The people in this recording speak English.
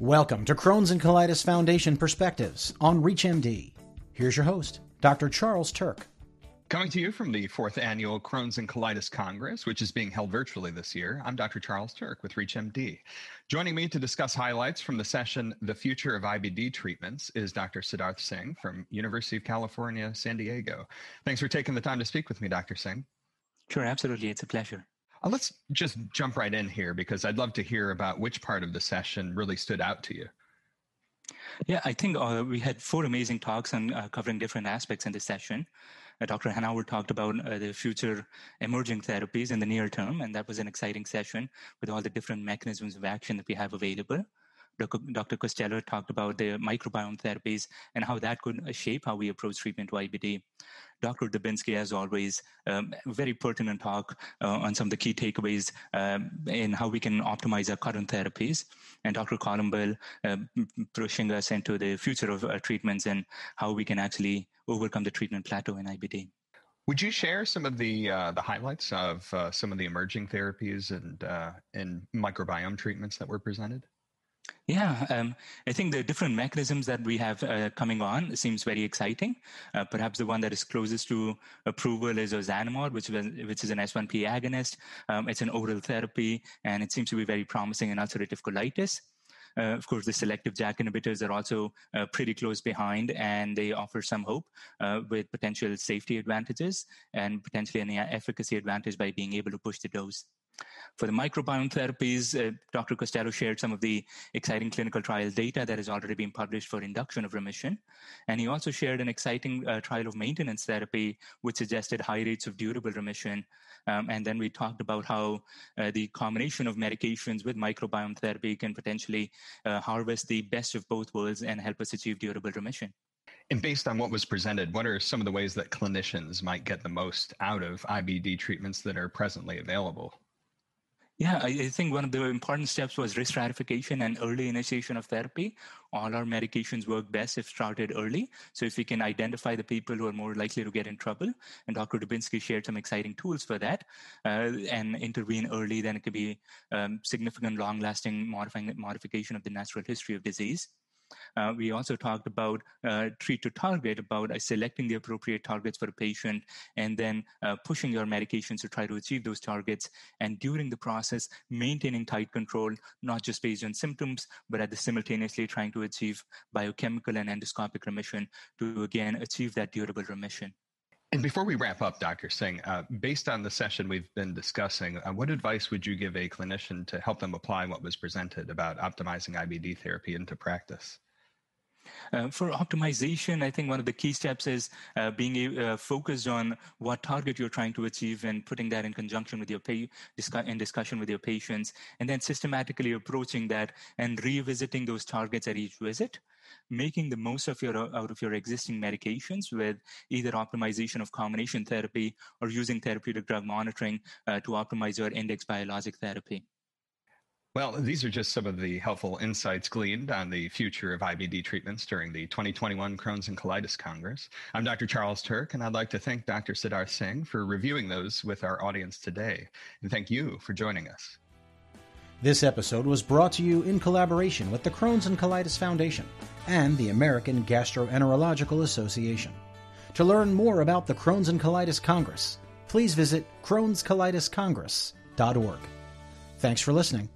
Welcome to Crohn's and Colitis Foundation Perspectives on ReachMD. Here's your host, Dr. Charles Turck. Coming to you from the fourth annual Crohn's and Colitis Congress, which is being held virtually this year, I'm Dr. Charles Turck with ReachMD. Joining me to discuss highlights from the session, The Future of IBD Treatments, is Dr. Siddharth Singh from University of California, San Diego. Thanks for taking the time to speak with me, Dr. Singh. Sure, absolutely. It's a pleasure. Uh, let's just jump right in here because I'd love to hear about which part of the session really stood out to you. Yeah, I think uh, we had four amazing talks on uh, covering different aspects in this session. Uh, Dr. Hanauer talked about uh, the future emerging therapies in the near term, and that was an exciting session with all the different mechanisms of action that we have available. Dr. Costello talked about the microbiome therapies and how that could shape how we approach treatment to IBD. Dr. Dubinsky, as always, um, very pertinent talk uh, on some of the key takeaways um, in how we can optimize our current therapies. And Dr. Colombel uh, pushing us into the future of uh, treatments and how we can actually overcome the treatment plateau in IBD. Would you share some of the uh, the highlights of uh, some of the emerging therapies and uh, and microbiome treatments that were presented? Yeah, um, I think the different mechanisms that we have uh, coming on seems very exciting. Uh, perhaps the one that is closest to approval is ozanimod, which, was, which is an S1P agonist. Um, it's an oral therapy, and it seems to be very promising in ulcerative colitis. Uh, of course, the selective JAK inhibitors are also uh, pretty close behind, and they offer some hope uh, with potential safety advantages and potentially an efficacy advantage by being able to push the dose. For the microbiome therapies, uh, Dr. Costello shared some of the exciting clinical trial data that has already been published for induction of remission. And he also shared an exciting uh, trial of maintenance therapy, which suggested high rates of durable remission. Um, and then we talked about how uh, the combination of medications with microbiome therapy can potentially uh, harvest the best of both worlds and help us achieve durable remission. And based on what was presented, what are some of the ways that clinicians might get the most out of IBD treatments that are presently available? Yeah, I, think one of the important steps was risk stratification and early initiation of therapy. All our medications work best if started early. So if we can identify the people who are more likely to get in trouble, and Dr. Dubinsky shared some exciting tools for that, uh, and intervene early, then it could be um, significant, long-lasting modifying modification of the natural history of disease. Uh, we also talked about uh, treat to target, about uh, selecting the appropriate targets for a patient and then uh, pushing your medications to try to achieve those targets. And during the process, maintaining tight control, not just based on symptoms, but at the simultaneously trying to achieve biochemical and endoscopic remission to again achieve that durable remission. And before we wrap up, Dr. Singh, uh, based on the session we've been discussing, uh, what advice would you give a clinician to help them apply what was presented about optimizing IBD therapy into practice? Uh, for optimization, I think one of the key steps is uh, being uh, focused on what target you're trying to achieve and putting that in conjunction with your pay, in discussion with your patients, and then systematically approaching that and revisiting those targets at each visit making the most of your out of your existing medications with either optimization of combination therapy or using therapeutic drug monitoring uh, to optimize your index biologic therapy. Well, these are just some of the helpful insights gleaned on the future of IBD treatments during the 2021 Crohn's and Colitis Congress. I'm Dr. Charles Turck, and I'd like to thank Dr. Siddharth Singh for reviewing those with our audience today. And thank you for joining us. This episode was brought to you in collaboration with the Crohn's and Colitis Foundation and the American Gastroenterological Association. To learn more about the Crohn's and Colitis Congress, please visit crohnscolitiscongress.org. Thanks for listening